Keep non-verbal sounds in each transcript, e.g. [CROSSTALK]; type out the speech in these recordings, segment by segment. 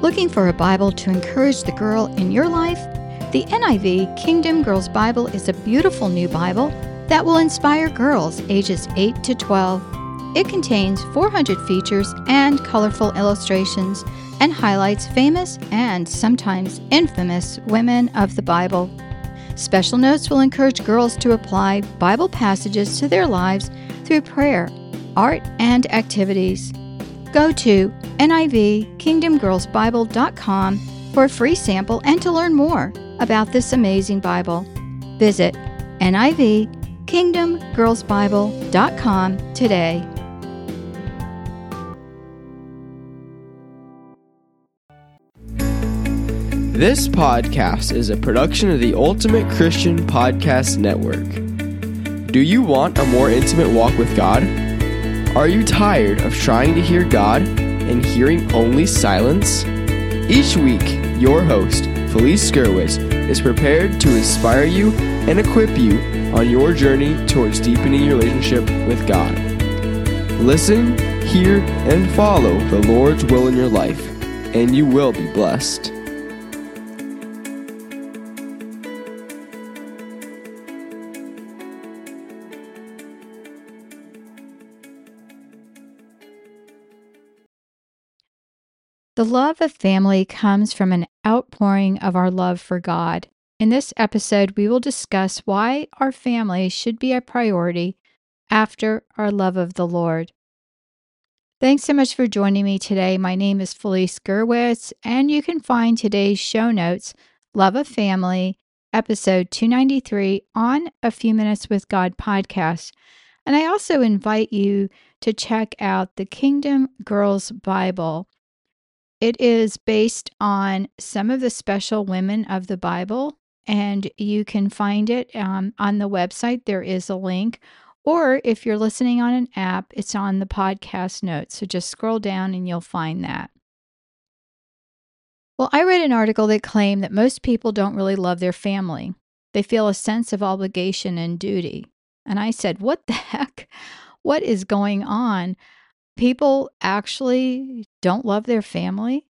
Looking for a Bible to encourage the girl in your life? The NIV Kingdom Girls Bible is a beautiful new Bible that will inspire girls ages 8 to 12. It contains 400 features and colorful illustrations and highlights famous and sometimes infamous women of the Bible. Special notes will encourage girls to apply Bible passages to their lives through prayer, art, and activities. Go to NIVKingdomGirlsBible.com for a free sample and to learn more about this amazing Bible. Visit NIVKingdomGirlsBible.com today. This podcast is a production of the Ultimate Christian Podcast Network. Do you want a more intimate walk with God? Are you tired of trying to hear God and hearing only silence? Each week, your host, Felice Gerwitz, is prepared to inspire you and equip you on your journey towards deepening your relationship with God. Listen, hear, and follow the Lord's will in your life, and you will be blessed. The love of family comes from an outpouring of our love for God. In this episode, we will discuss why our family should be a priority after our love of the Lord. Thanks so much for joining me today. My name is Felice Gerwitz, and you can find today's show notes, Love of Family, episode 293, on A Few Minutes with God podcast. And I also invite you to check out the Kingdom Girls Bible. It is based on some of the special women of the Bible, and you can find it um, on the website. There is a link. Or if you're listening on an app, it's on the podcast notes. So just scroll down and you'll find that. Well, I read an article that claimed that most people don't really love their family. They feel a sense of obligation and duty. And I said, What the [LAUGHS] heck? What is going on? People actually don't love their family.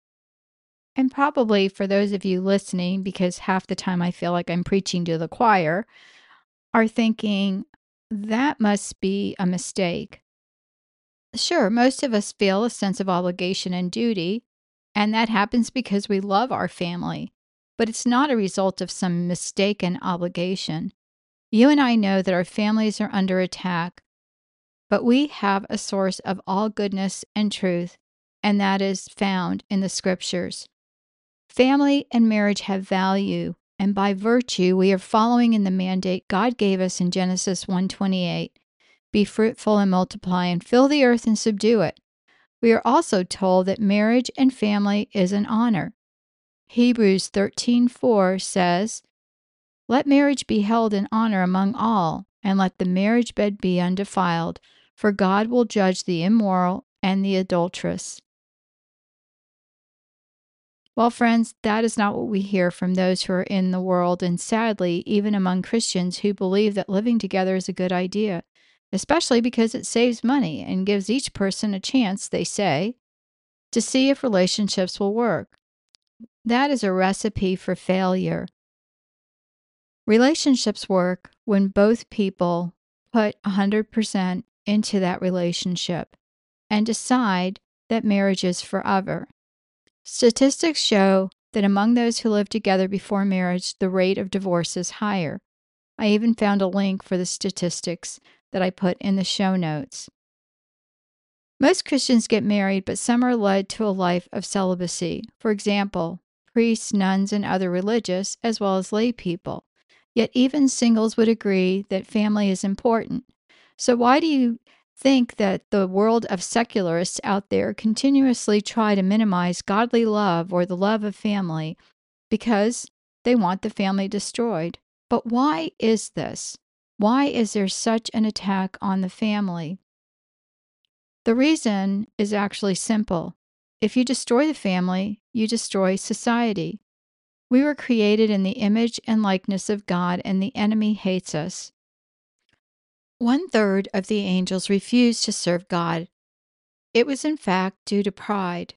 And probably for those of you listening, because half the time I feel like I'm preaching to the choir, are thinking that must be a mistake. Sure, most of us feel a sense of obligation and duty, and that happens because we love our family, but it's not a result of some mistaken obligation. You and I know that our families are under attack but we have a source of all goodness and truth, and that is found in the scriptures. Family and marriage have value, and by virtue we are following in the mandate God gave us in Genesis 1:28. Be fruitful and multiply and fill the earth and subdue it. We are also told that marriage and family is an honor. Hebrews 13:4 says, "Let marriage be held in honor among all, and let the marriage bed be undefiled, for God will judge the immoral and the adulteress. Well, friends, that is not what we hear from those who are in the world, and sadly, even among Christians who believe that living together is a good idea, especially because it saves money and gives each person a chance, they say, to see if relationships will work. That is a recipe for failure. Relationships work when both people put 100% into that relationship and decide that marriage is forever. Statistics show that among those who live together before marriage, the rate of divorce is higher. I even found a link for the statistics that I put in the show notes. Most Christians get married, but some are led to a life of celibacy. For example, priests, nuns, and other religious, as well as lay people. Yet even singles would agree that family is important. So, why do you think that the world of secularists out there continuously try to minimize godly love or the love of family because they want the family destroyed? But why is this? Why is there such an attack on the family? The reason is actually simple. If you destroy the family, you destroy society. We were created in the image and likeness of God, and the enemy hates us. One third of the angels refused to serve God. It was, in fact, due to pride.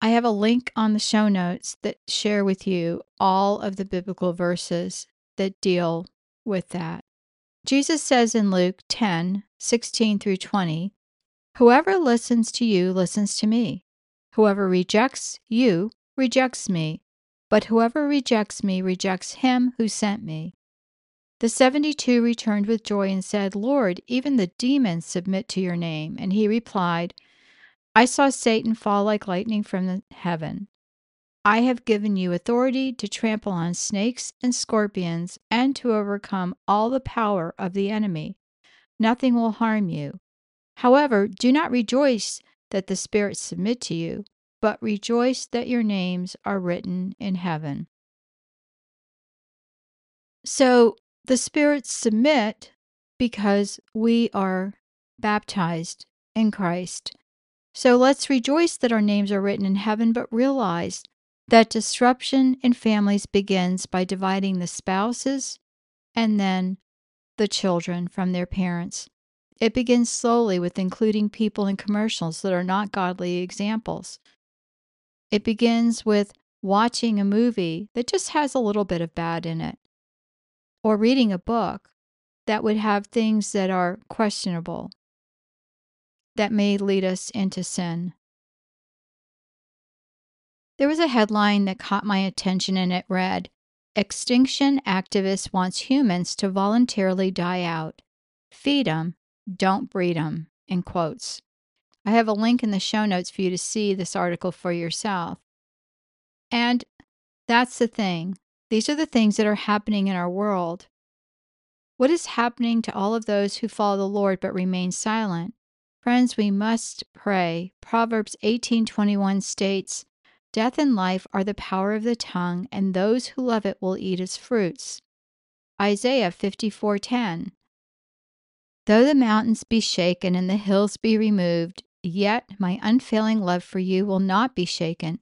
I have a link on the show notes that share with you all of the biblical verses that deal with that. Jesus says in Luke 10 16 through 20, Whoever listens to you listens to me. Whoever rejects you rejects me. But whoever rejects me rejects him who sent me. The seventy two returned with joy and said, Lord, even the demons submit to your name. And he replied, I saw Satan fall like lightning from heaven. I have given you authority to trample on snakes and scorpions and to overcome all the power of the enemy. Nothing will harm you. However, do not rejoice that the spirits submit to you, but rejoice that your names are written in heaven. So the spirits submit because we are baptized in Christ. So let's rejoice that our names are written in heaven, but realize that disruption in families begins by dividing the spouses and then the children from their parents. It begins slowly with including people in commercials that are not godly examples. It begins with watching a movie that just has a little bit of bad in it, or reading a book that would have things that are questionable, that may lead us into sin. There was a headline that caught my attention and it read Extinction Activist Wants Humans to Voluntarily Die Out. Feed 'em, don't breed 'em, in quotes. I have a link in the show notes for you to see this article for yourself. And that's the thing. These are the things that are happening in our world. What is happening to all of those who follow the Lord but remain silent? Friends, we must pray. Proverbs 18:21 states, Death and life are the power of the tongue, and those who love it will eat its fruits. Isaiah 54:10 Though the mountains be shaken and the hills be removed, yet my unfailing love for you will not be shaken,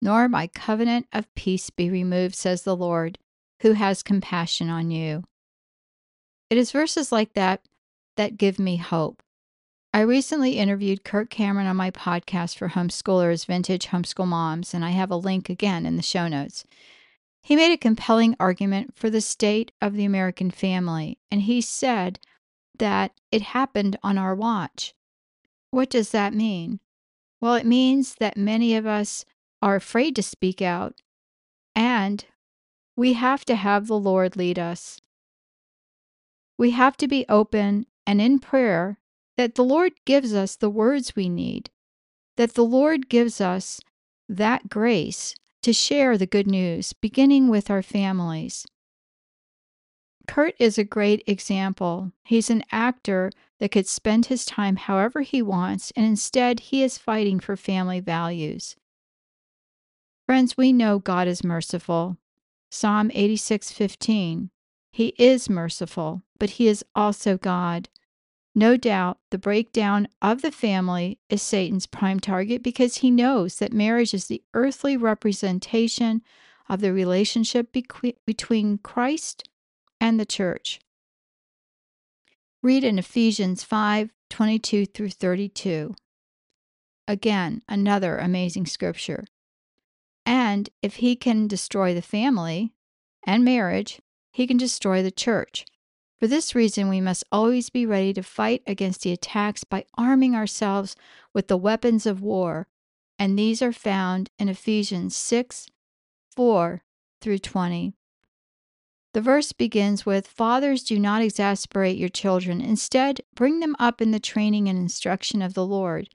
nor my covenant of peace be removed, says the Lord, who has compassion on you. It is verses like that that give me hope. I recently interviewed Kirk Cameron on my podcast for homeschoolers, Vintage Homeschool Moms, and I have a link again in the show notes. He made a compelling argument for the state of the American family, and he said that it happened on our watch. What does that mean? Well, it means that many of us are afraid to speak out, and we have to have the Lord lead us. We have to be open and in prayer that the Lord gives us the words we need, that the Lord gives us that grace to share the good news, beginning with our families. Kurt is a great example. He's an actor that could spend his time however he wants, and instead he is fighting for family values. Friends, we know God is merciful. Psalm 86:15. He is merciful, but he is also God. No doubt the breakdown of the family is Satan's prime target because he knows that marriage is the earthly representation of the relationship beque- between Christ and the church. Read in Ephesians 5 22 through 32. Again, another amazing scripture. And if he can destroy the family and marriage, he can destroy the church. For this reason, we must always be ready to fight against the attacks by arming ourselves with the weapons of war, and these are found in Ephesians 6 4 through 20. The verse begins with Fathers, do not exasperate your children. Instead, bring them up in the training and instruction of the Lord.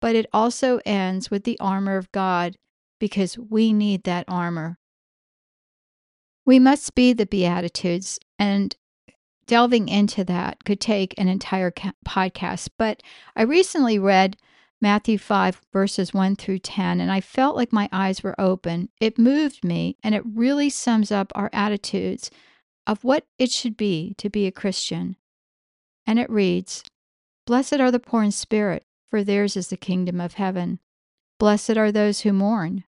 But it also ends with the armor of God because we need that armor. We must be the Beatitudes, and delving into that could take an entire ca- podcast. But I recently read Matthew 5, verses 1 through 10, and I felt like my eyes were open. It moved me, and it really sums up our attitudes of what it should be to be a Christian. And it reads Blessed are the poor in spirit, for theirs is the kingdom of heaven. Blessed are those who mourn,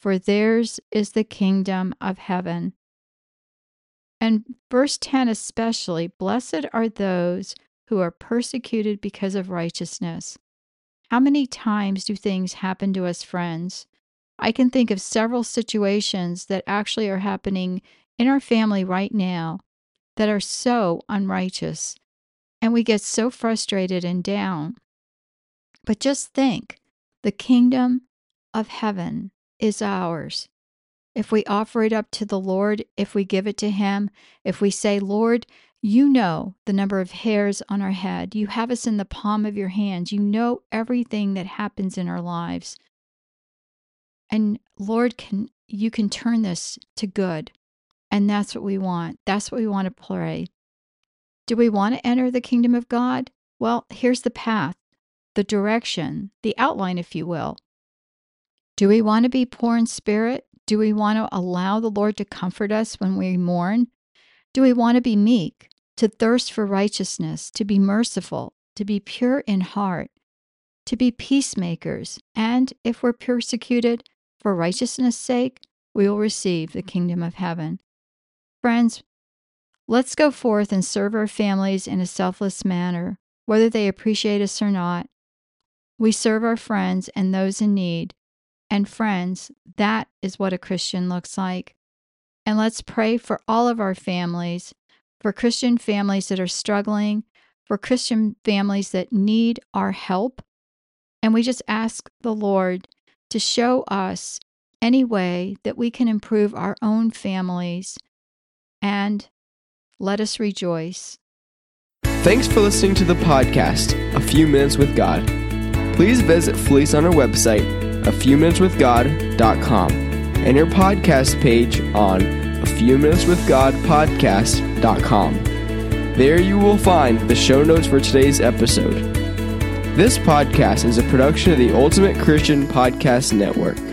for theirs is the kingdom of heaven. And verse 10 especially Blessed are those who are persecuted because of righteousness. How many times do things happen to us, friends? I can think of several situations that actually are happening in our family right now that are so unrighteous, and we get so frustrated and down. But just think the kingdom of heaven is ours. If we offer it up to the Lord, if we give it to Him, if we say, Lord, you know the number of hairs on our head, you have us in the palm of your hands, you know everything that happens in our lives. And Lord, can you can turn this to good. And that's what we want. That's what we want to pray. Do we want to enter the kingdom of God? Well, here's the path, the direction, the outline, if you will. Do we want to be poor in spirit? Do we want to allow the Lord to comfort us when we mourn? Do we want to be meek, to thirst for righteousness, to be merciful, to be pure in heart, to be peacemakers, and if we're persecuted for righteousness' sake, we will receive the kingdom of heaven. Friends, let's go forth and serve our families in a selfless manner, whether they appreciate us or not. We serve our friends and those in need and friends, that is what a Christian looks like. And let's pray for all of our families, for Christian families that are struggling, for Christian families that need our help. And we just ask the Lord to show us any way that we can improve our own families and let us rejoice. Thanks for listening to the podcast, A Few Minutes with God. Please visit Felice on our website a few minutes with God.com and your podcast page on a few minutes with God podcast.com. There you will find the show notes for today's episode. This podcast is a production of the Ultimate Christian Podcast Network.